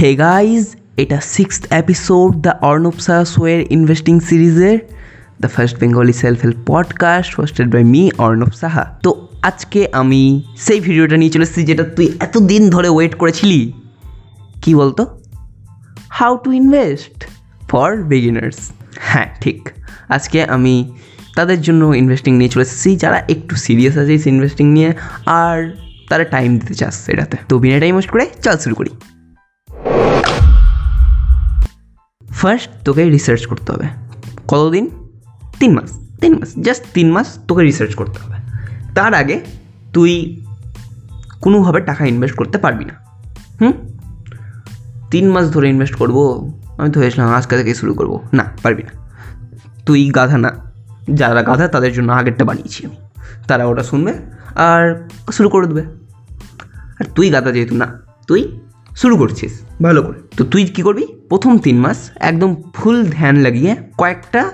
হে guys এটা sixth episode the Arnab Saha শোয়ের investing সিরিজের the first Bengali self help podcast hosted by me Arnab Saha তো আজকে আমি সেই ভিডিওটা নিয়ে চলে এসেছি যেটা তুই এতদিন ধরে ওয়েট করেছিলি। কি বলতো? How to invest for beginners হ্যাঁ ঠিক। আজকে আমি তাদের জন্য ইনভেস্টিং নিয়ে চলে এসেছি, যারা একটু সিরিয়াস আছে ইনভেস্টিং নিয়ে, আর তারা টাইম দিতে চাস এটাতে। তো বিনা টাইম করে চল শুরু করি। ফার্স্ট তোকে রিসার্চ করতে হবে। কতদিন? তিন মাস। তিন মাস। জাস্ট তিন মাস তোকে রিসার্চ করতে হবে। তার আগে তুই কোনোভাবে টাকা ইনভেস্ট করতে পারবি না। হুম? তিন মাস ধরে ইনভেস্ট করব, আমি তো ভেবেছিলাম আজকে থেকে শুরু করব। না, পারবি না। তুই গাধা না। যারা গাধা, তাদের জন্য আগেরটা বানিয়েছি আমি। তারা ওটা শুনবে আর শুরু করে দেবে। আর তুই গাধা যেহেতু না, তুই শুরু করছিস। ভালো করে। তো তুই কী করবি? প্রথম তিন মাস একদম ফুল ধ্যান লাগিয়ে কয়েকটা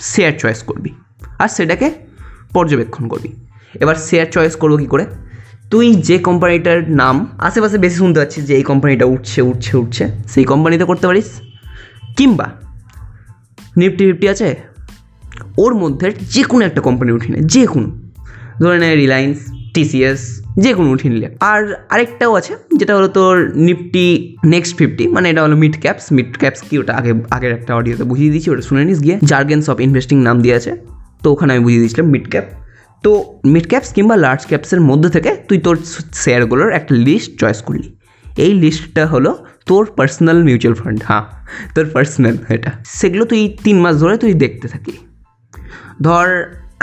শেয়ার চয়েস করবি। আর সেটাকে পর্যবেক্ষণ করবি। এবার শেয়ার চয়েস করব কী করে? তুই যে কোম্পানিটার নাম আশেপাশে বেশি শুনতে পাচ্ছিস যে এই কোম্পানিটা উঠছে উঠছে উঠছে, সেই কোম্পানিতে করতে পারিস। কিংবা নিফটি ফিফটি আছে, ওর মধ্যে যে কোনো একটা কোম্পানি উঠি না, যে কোনো। ধরে নেয় রিলায়েন্স টিসিএস যে কোনো উঠিয়ে নিলে। আর আরেকটাও আছে, যেটা হলো তোর নিফটি নেক্সট ফিফটি মানে এটা হলো মিড ক্যাপস মিড ক্যাপস কি ওটা আগে, আগের একটা অডিওতে বুঝিয়ে দিয়েছি, ওটা শুনে নিস গিয়ে। জার্গেন্স অফ ইনভেস্টিং নাম দিয়ে আছে, তো ওখানে আমি বুঝিয়ে দিয়েছিলাম মিড ক্যাপ তো মিড ক্যাপস কিংবা লার্জ ক্যাপসের মধ্যে থেকে তুই তোর শেয়ারগুলোর একটা লিস্ট চয়েস করলি। এই লিস্টটা হলো তোর পার্সোনাল মিউচুয়াল ফান্ড হ্যাঁ তোর পার্সোনাল এটা। সেগুলো তুই তিন মাস ধরে তুই দেখতে থাকি। ধর,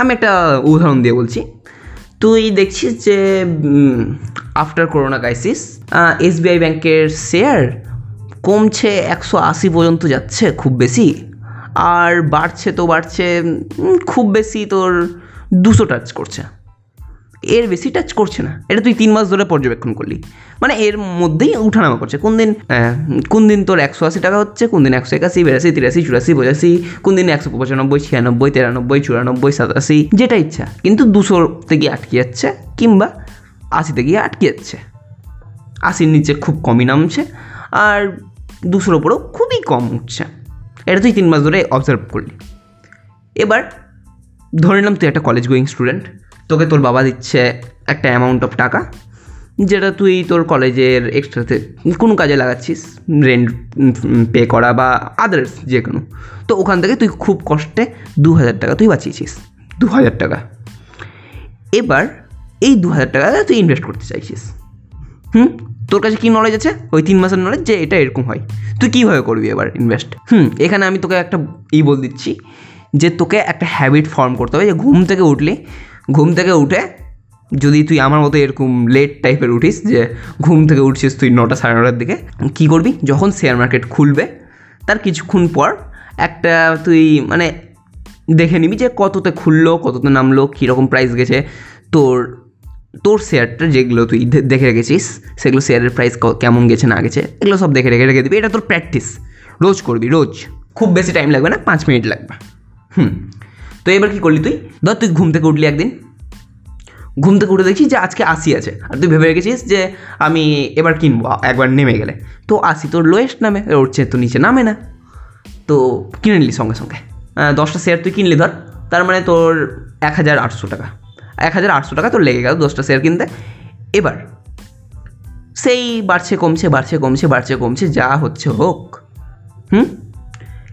আমি একটা উদাহরণ দিয়ে বলছি তুই দেখছিস যে আফটার করোনা ক্রাইসিস এসবিআই ব্যাংকের শেয়ার কমছে একশো আশি পর্যন্ত যাচ্ছে খুব বেশি। আর বাড়ছে তো বাড়ছে খুব বেশি তোর দুশো টাচ করছে। এর বেশি টাচ করছে না। এটা তুই তিন মাস ধরে পর্যবেক্ষণ করলি। মানে এর মধ্যেই উঠানামা করছে। কোন দিন কোন দিন তোর একশো আশি টাকা হচ্ছে, কোন দিন একশো একাশি, বিরাশি, তিরাশি, চুরাশি, পঁচাশি, কোন দিন একশো পঁচানব্বই, ছিয়ানব্বই, তিরানব্বই, চুরানব্বই, সাতাশি, যেটা ইচ্ছা। কিন্তু দুশোতে গিয়ে আটকে যাচ্ছে কিংবা আশিতে গিয়ে আটকে যাচ্ছে। আশির নিচে খুব কমই নামছে আর দুশোর ওপরেও খুবই কম উঠছে। এটা তুই তিন মাস ধরে অবজার্ভ করলি। এবার ধরে নিলাম তুই একটা কলেজ গোয়িং স্টুডেন্ট তোকে তোর বাবা দিচ্ছে একটা অ্যামাউন্ট অফ টাকা, যেটা তুই তোর কলেজের এক্সট্রাতে কোনো কাজে লাগাচ্ছিস রেন্ট পে করা বা আদার্স যে কোনো। তো ওখান থেকে তুই খুব কষ্টে দু হাজার টাকা তুই বাঁচিয়েছিস দু হাজার টাকা। এবার এই দু হাজার টাকা তুই ইনভেস্ট করতে চাইছিস। হুম? তোর কাছে কী নলেজ আছে? ওই তিন মাসের নলেজ যে এটা এরকম হয়। তুই কীভাবে করবি এবার ইনভেস্ট হুম, এখানে আমি তোকে একটা ই বল দিচ্ছি যে তোকে একটা হ্যাবিট ফর্ম করতে হবে যে ঘুম থেকে উঠলি ঘুম থেকে উঠে যদি তুই আমার মতো এরকম লেট টাইপের উঠিস যে ঘুম থেকে উঠছিস তুই নটা সাড়ে নটার দিকে, কী করবি? যখন শেয়ার মার্কেট খুলবে, তার কিছুক্ষণ পর একটা তুই মানে দেখে নিবি যে কততে খুললো, কততে নামলো, কীরকম প্রাইস গেছে। তোর তোর শেয়ারটা যেগুলো তুই দেখে রেখেছিস, সেগুলো শেয়ারের প্রাইস কেমন গেছে, না গেছে, এগুলো সব দেখে রেখে রেখে দিবি। এটা তোর প্র্যাকটিস রোজ করবি, রোজ। খুব বেশি টাইম লাগবে না, পাঁচ মিনিট লাগবে। হুম। তো এবার কী করলি তুই? ধর তুই ঘুম থেকে উঠলি একদিন। ঘুম থেকে উঠে দেখছিস যে আজকে আশি আছে। আর তুই ভেবে রেখেছিস যে আমি এবার কিনবো, একবার নেমে গেলে। তো আশি তোর লোয়েস্ট নামে উঠছে তো নিচে নামে না। তো কিনে নিলি সঙ্গে সঙ্গে। দশটা শেয়ার তুই কিনলি ধর, তার মানে তোর এক হাজার আটশো টাকা। এক হাজার আটশো টাকা তোর লেগে গেল দশটা শেয়ার কিনতে। এবার সেই বাড়ছে, কমছে বাড়ছে কমছে বাড়ছে, কমছে, যা হচ্ছে হোক। হুম?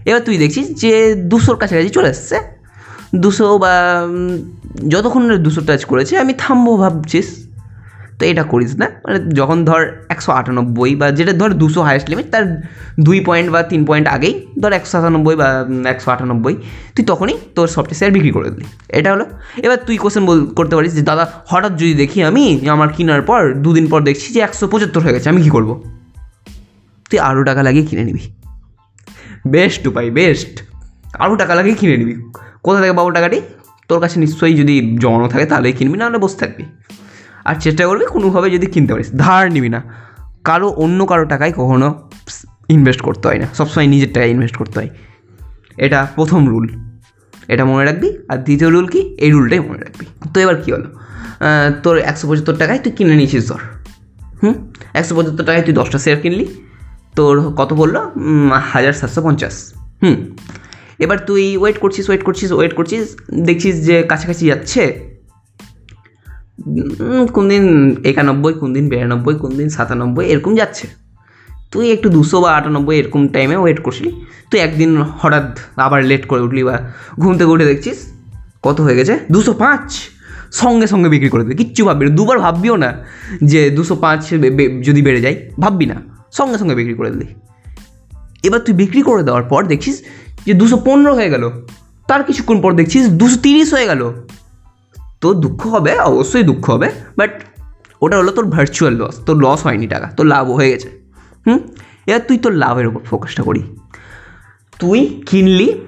এবার তুই দেখছিস যে দুশোর কাছাকাছি চলে এসছে। দুশো বা যতক্ষণ দুশো টাচ করেছে, আমি থামবো ভাবছিস। তো এটা করিস না। মানে যখন ধর একশো আটানব্বই বা যেটা ধর দুশো হায়েস্ট লিমিট তার দুই পয়েন্ট বা তিন পয়েন্ট আগেই ধর একশো সাতানব্বই বা একশো আটানব্বই, তুই তখনই তোর সবটা শেয়ার বিক্রি করে দিলি। এটা হলো। এবার তুই কোশ্চেন বল, করতে পারিস যে, দাদা, হঠাৎ যদি দেখি আমি আমার কেনার পর, দুদিন পর দেখছি যে একশো পঁচাত্তর হয়ে গেছে, আমি কী করব? তুই আরও টাকা লাগিয়ে কিনে নিবি। বেস্ট উপায় বেস্ট আরও টাকা লাগিয়ে কিনে নিবি। কোথা থেকে পাবো টাকাটি? তোর কাছে নিশ্চয়ই যদি জমানো থাকে তাহলেই কিনবি না হলে বসে থাকবি। আর চেষ্টা করবি কোনোভাবে যদি কিনতে পারিস, ধার নিবি না। কারও অন্য কারও টাকায় কখনো ইনভেস্ট করতে হয় না। সবসময় নিজের টাকায় ইনভেস্ট করতে হয়। এটা প্রথম রুল এটা মনে রাখবি। আর দ্বিতীয় রুল কি? এই রুলটাই মনে রাখবি। তো এবার কী হলো? তোর একশো পঁচাত্তর টাকায় তুই কিনে নিয়েছিস ধর। হুম? একশো পঁচাত্তর টাকায় তুই দশটা শেয়ার কিনলি। তোর কত বলল? হাজার সাতশো পঞ্চাশ। হুম? এবার তুই ওয়েট করছিস ওয়েট করছিস ওয়েট করছিস, দেখছিস যে কাছাকাছি যাচ্ছে। কোন দিন একানব্বই কোন দিন বিরানব্বই কোন দিন সাতানব্বই, এরকম যাচ্ছে। তুই একটু দুশো বা আটানব্বই এরকম টাইমে ওয়েট করছিলি। তুই একদিন হঠাৎ আবার লেট করে উঠলি বা ঘুম থেকে উঠে দেখছিস, কত হয়ে গেছে? দুশো পাঁচ। সঙ্গে সঙ্গে বিক্রি করে দিবি। কিচ্ছু ভাববি না। দুবার ভাববিও না যে দুশো পাঁচ যদি বেড়ে যায়। ভাববি না। সঙ্গে সঙ্গে বিক্রি করে দিলি। এবার তুই বিক্রি করে দেওয়ার পর দেখছিস যে দুশো পনেরো হয়ে গেল। তার কিছুক্ষণ পর দেখছিস দুশো তিরিশ হয়ে গেল। তোর দুঃখ হবে, অবশ্যই দুঃখ হবে বাট ওটা হলো তোর ভার্চুয়াল লস তোর লস হয়নি টাকা, তোর লাভও হয়ে গেছে। হুম? এবার তুই তোর লাভের উপর ফোকাসটা করি। তুই কিনলি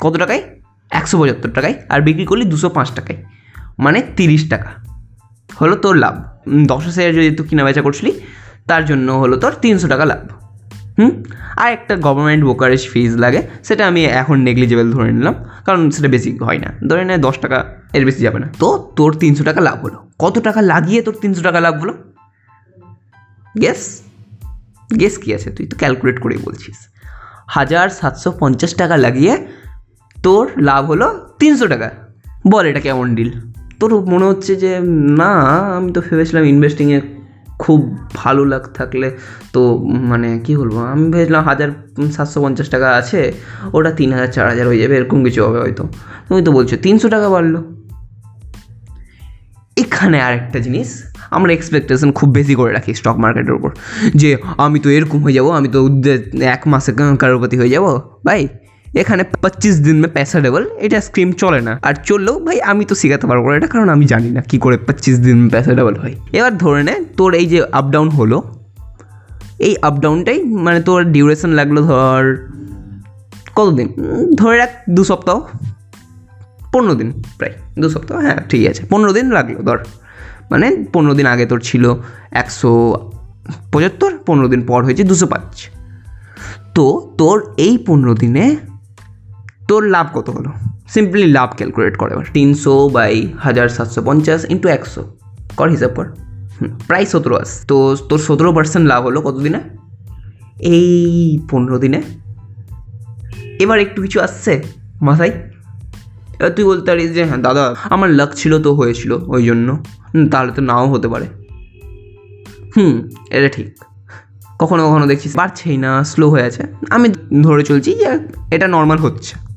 কত টাকায়? একশো পঁচাত্তর টাকায়, আর বিক্রি করলি দুশো পাঁচ টাকায় মানে তিরিশ টাকা। হলো তোর লাভ। দশ হাজার যদি তুই কেনা বেচা করছিলি, তার জন্য হলো তোর তিনশো টাকা লাভ। হুম? আর একটা গভর্নমেন্ট ব্রোকারেজ ফিজ লাগে, সেটা আমি এখন নেগলিজেবল ধরে নিলাম, কারণ সেটা বেশি হয় না। ধরে নেয় দশ টাকা, এর বেশি যাবে না। তো তোর তিনশো টাকা লাভ হলো। কত টাকা লাগিয়ে তোর তিনশো টাকা লাভ হলো? গেস গেস কী আছে? তুই তো ক্যালকুলেট করেই বলছিস। হাজার সাতশো পঞ্চাশ টাকা লাগিয়ে তোর লাভ হলো তিনশো টাকা। বল এটা কেমন ডিল তোর মনে হচ্ছে যে, না, আমি তো ভেবেছিলাম ইনভেস্টিংয়ে খুব ভালো লাগ থাকলে তো মানে কি বলব, আমি ভেবেছিলাম হাজার সাতশো পঞ্চাশ টাকা আছে, ওটা তিন হাজার, চার হাজার হয়ে যাবে, এরকম কিছু হবে হয়তো। তুমি তো বলছো, তিনশো টাকা বাড়লো। এখানে আরেকটা জিনিস, আমরা এক্সপেকটেশন খুব বেশি করে রাখি স্টক মার্কেটের উপর, যে আমি তো এরকম হয়ে যাব, আমি তো এক মাসে কারোপতি হয়ে যাব ভাই এখানে পঁচিশ দিন মে পয়সা ডেবল এটা স্ক্রিম চলে না। আর চললেও ভাই, আমি তো শেখাতে পারব না এটা, কারণ আমি জানি না কি করে পঁচিশ দিন পয়সা ডেবল হয়। এবার ধরে নে, তোর এই যে আপ ডাউন হলো, এই আপ ডাউনটাই মানে তোর ডিউরেশন লাগল ধর কতদিন? ধরে রাখ দু সপ্তাহ, পনেরো দিন প্রায়, দু সপ্তাহ হ্যাঁ ঠিক আছে, পনেরো দিন লাগল ধর। মানে পনেরো দিন আগে তোর ছিল একশো পঁচাত্তর, পনেরো দিন পর হয়েছে দুশো পাঁচ। তো তোর এই পনেরো দিনে তোর লাভ কত হলো? সিম্পলি লাভ ক্যালকুলেট করে এবার। তিনশো বাই হাজার সাতশো পঞ্চাশ ইন্টু একশো। কর হিসাব কর। প্রায় সতেরো আস। তো তোর সতেরো পার্সেন্ট লাভ হলো কত দিনে? এই পনেরো দিনে। এবার একটু কিছু আসছে, মাথায়। এবার তুই বলতে পারিস যে হ্যাঁ দাদা, আমার লাক ছিল তো হয়েছিল, ওই জন্য। তাহলে তো নাও হতে পারে। হুম, এটা ঠিক। কখনো কখনো দেখছিস বাড়ছেই না স্লো হয়ে আছে। আমি ধরে চলছি যে, এটা নর্মাল হচ্ছে।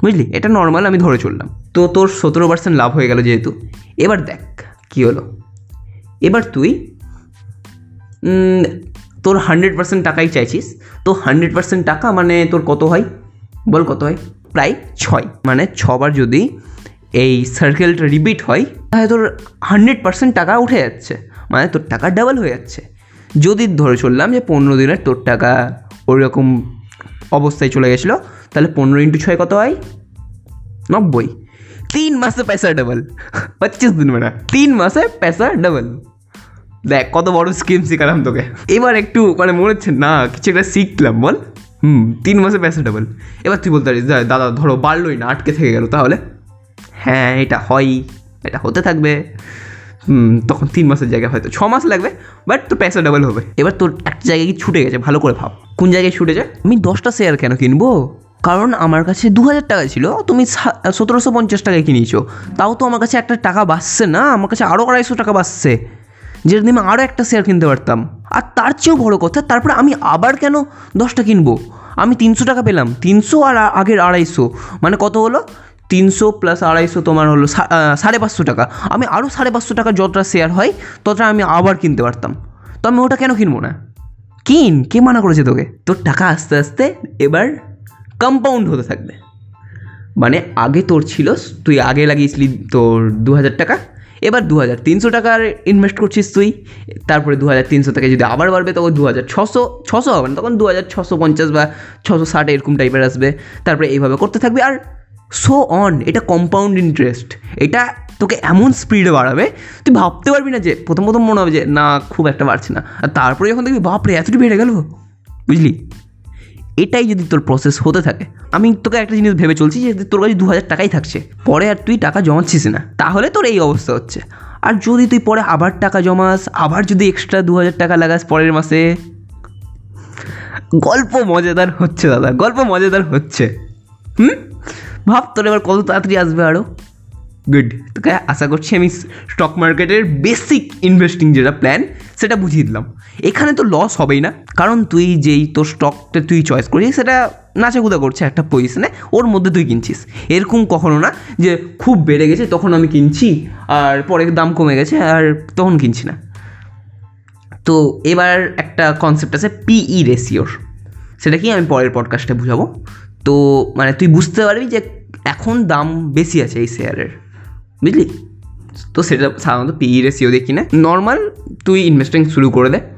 বুঝলি? এটা নর্মাল আমি ধরে চললাম। তো তোর সতেরো পার্সেন্ট লাভ হয়ে গেল যেহেতু। এবার দেখ, কী হলো? এবার তুই তোর হান্ড্রেড পার্সেন্ট টাকাই চাইছিস। তো হান্ড্রেড পার্সেন্ট টাকা মানে তোর কত হয়? বল কত হয়? প্রায় ছয়। মানে ছবার যদি এই সার্কেলটা রিপিট হয়, তাহলে তোর হান্ড্রেড পার্সেন্ট টাকা উঠে যাচ্ছে। মানে তোর টাকা ডাবল হয়ে যাচ্ছে। যদি ধরে চললাম যে পনেরো দিনের তোর টাকা ওই রকম অবস্থায় চলে গেছিল তাহলে পনেরো ইন্টু ছয় কত হয়? নব্বই। তিন মাসে পয়সা ডাবল পঁচিশ দিন মানে। তিন মাসে পয়সা ডাবল দেখ, কত বড় স্কিম শিখালাম তোকে। এবার একটু মানে মনে হচ্ছে, না, কিছু একটা শিখলাম, বল। হুম, তিন মাসে পয়সা ডাবল এবার তুই বলতে পারিস "দা- দাদা, ধরো বাড়লোই না, আটকে থেকে গেল, তাহলে? হ্যাঁ এটা হয়। এটা হতে থাকবে। হুম, তখন তিন মাসের জায়গায় হয়তো ছ মাস লাগবে বাট তোর পয়সা ডাবল হবে। এবার তোর একটা জায়গায় কি ছুটে গেছে, ভালো করে ভাব। কোন জায়গায় ছুটেছে? আমি দশটা শেয়ার কেন কিনবো? কারণ আমার কাছে দু হাজার টাকা ছিল, তুমি সতেরোশো পঞ্চাশ টাকায় কিনেছো। তাও তো আমার কাছে একটা টাকা বাঁচছে না, আমার কাছে আরও আড়াইশো টাকা বাঁচছে। যেটা দিয়ে আমি আরও একটা শেয়ার কিনতে পারতাম। আর তার চেয়েও বড় কথা, তারপরে আমি আবার কেন দশটা কিনবো? আমি তিনশো টাকা পেলাম, তিনশো আর আগের আড়াইশো। মানে কত হলো? তিনশো প্লাস আড়াইশো তোমার হলো সাড়ে পাঁচশো টাকা। আমি আরও সাড়ে পাঁচশো টাকা যতটা শেয়ার হয়, ততটা আমি আবার কিনতে পারতাম। তো আমি ওটা কেন কিনবো না? কিন, কে মানা করেছে তোকে? তোর টাকা আস্তে আস্তে এবার কম্পাউন্ড হতে থাকবে। মানে আগে তোর ছিল, তুই আগে লাগিয়েছিলি তোর দু হাজার টাকা, এবার দু হাজার তিনশো টাকার ইনভেস্ট করছিস তুই, তারপরে দু হাজার তিনশো থেকে যদি আবার বাড়বে তখন দু হাজার ছশো ছশো হবে না, তখন দু হাজার ছশো পঞ্চাশ বা ছশো ষাট এরকম টাইপের আসবে, তারপরে এইভাবে করতে থাকবে। আর সো অন এটা কম্পাউন্ড ইন্টারেস্ট এটা তোকে এমন স্পিডে বাড়াবে, তুই ভাবতে পারবি না যে প্রথম প্রথম মনে হবে যে, না, খুব একটা বাড়ছে না। আর তারপরে যখন দেখবি, বাপরে, এতটি বেড়ে গেল? বুঝলি? এটাই যদি তোর প্রসেস হতে থাকে। আমি তোকে একটা জিনিস ভেবে চলছি যে তোর কাছে দু হাজার টাকাই থাকছে। পরে আর তুই টাকা জমাচ্ছিস না। তাহলে তোর এই অবস্থা হচ্ছে। আর যদি তুই পরে আবার টাকা জমাস, আবার যদি এক্সট্রা দু হাজার টাকা লাগাস পরের মাসে, গল্প মজাদার হচ্ছে দাদা, গল্প মজাদার হচ্ছে। হুম? ভাব, তোর এবার কত তাড়াতাড়ি আসবে আরও গুড তোকে আশা করছি আমি স্টক মার্কেটের বেসিক ইনভেস্টিং যেটা প্ল্যান সেটা বুঝিয়ে দিলাম। এখানে তো লস হবেই না। কারণ তুই যেই তোর স্টকটা তুই চয়েস করিস, সেটা নাচাকুদা করছে একটা পজিশনে ওর মধ্যে তুই কিনছিস। এরকম কখনো না যে খুব বেড়ে গেছে, তখন আমি কিনছি, আর পরে দাম কমে গেছে, আর তখন কিনছি না। তো এবার একটা কনসেপ্ট আছে পিই রেশিওর সেটা কি আমি পরের পডকাস্টে বুঝাবো? তো মানে তুই বুঝতে পারবি যে এখন দাম বেশি আছে এই শেয়ারের বুঝলি? তো সেটা সাধারণত পিই রেশিও দেখি না নর্মাল তুই ইনভেস্টিং শুরু করে দে।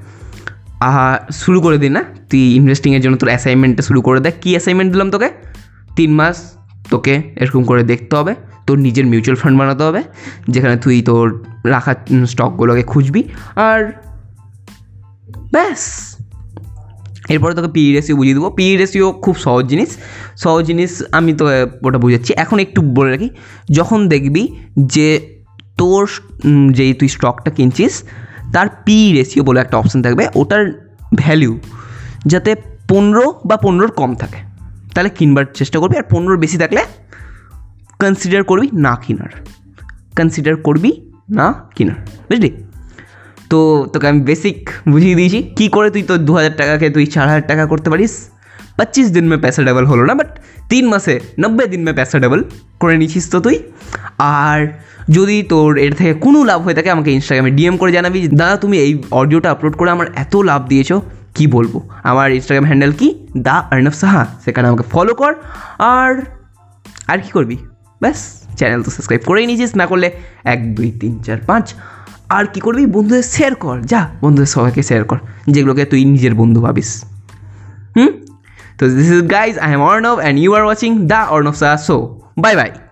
শুরু করে দিন না। তুই ইনভেস্টিংয়ের জন্য তোর অ্যাসাইনমেন্টটা শুরু করে দে। কী অ্যাসাইনমেন্ট দিলাম তোকে? তিন মাস তোকে এরকম করে দেখতে হবে। তোর নিজের মিউচুয়াল ফান্ড বানাতে হবে, যেখানে তুই তোর রাখা স্টকগুলোকে খুঁজবি। আর ব্যাস। এরপরে তোকে পিই রেসিও বুঝিয়ে দেবো। পিই রেসিও খুব সহজ জিনিস। সহজ জিনিস আমি তো ওটা বুঝাচ্ছি। এখন একটু বলে রাখি, যখন দেখবি যে তোর যেই তুই স্টকটা কিনছিস তার পি রেশিও বলে একটা অপশান থাকবে, ওটার ভ্যালিউ যাতে পনেরো বা পনেরোর কম থাকে। তাহলে কিনবার চেষ্টা করবি, আর পনেরোর বেশি থাকলে কনসিডার করবি না কিনার। কনসিডার করবি না কিনার, বুঝলি? তো তোকে আমি বেসিক বুঝিয়ে দিয়েছি, কী করে তুই তোর দু হাজার টাকাকে তুই চার হাজার টাকা করতে পারিস? পঁচিশ দিন মে পয়সা ডাবল হলো না বাট তিন মাসে নব্বই দিন মে পয়সা ডাবল করে নিছিস তো তুই আর যদি তোর এর থেকে কোনো লাভ হয়ে থাকে আমাকে ইনস্টাগ্রামে ডিএম করে জানাবি দাদা তুমি এই অডিওটা আপলোড করে আমার এত লাভ দিয়েছ কি বলব আমার ইনস্টাগ্রাম হ্যান্ডেল কি দা অর্ণব সাহা সেখানে আমাকে ফলো কর আর আর কি করবি ব্যাস চ্যানেল তো সাবস্ক্রাইব করেই নিয়েছিস না করলে এক দুই তিন চার পাঁচ আর কি করবি বন্ধুদের শেয়ার কর যা বন্ধুদের সবাইকে শেয়ার কর যেগুলোকে তুই নিজের বন্ধু ভাবিস হুম So this is guys, I am Arnav and you are watching The Arnav Sir Show. Bye bye.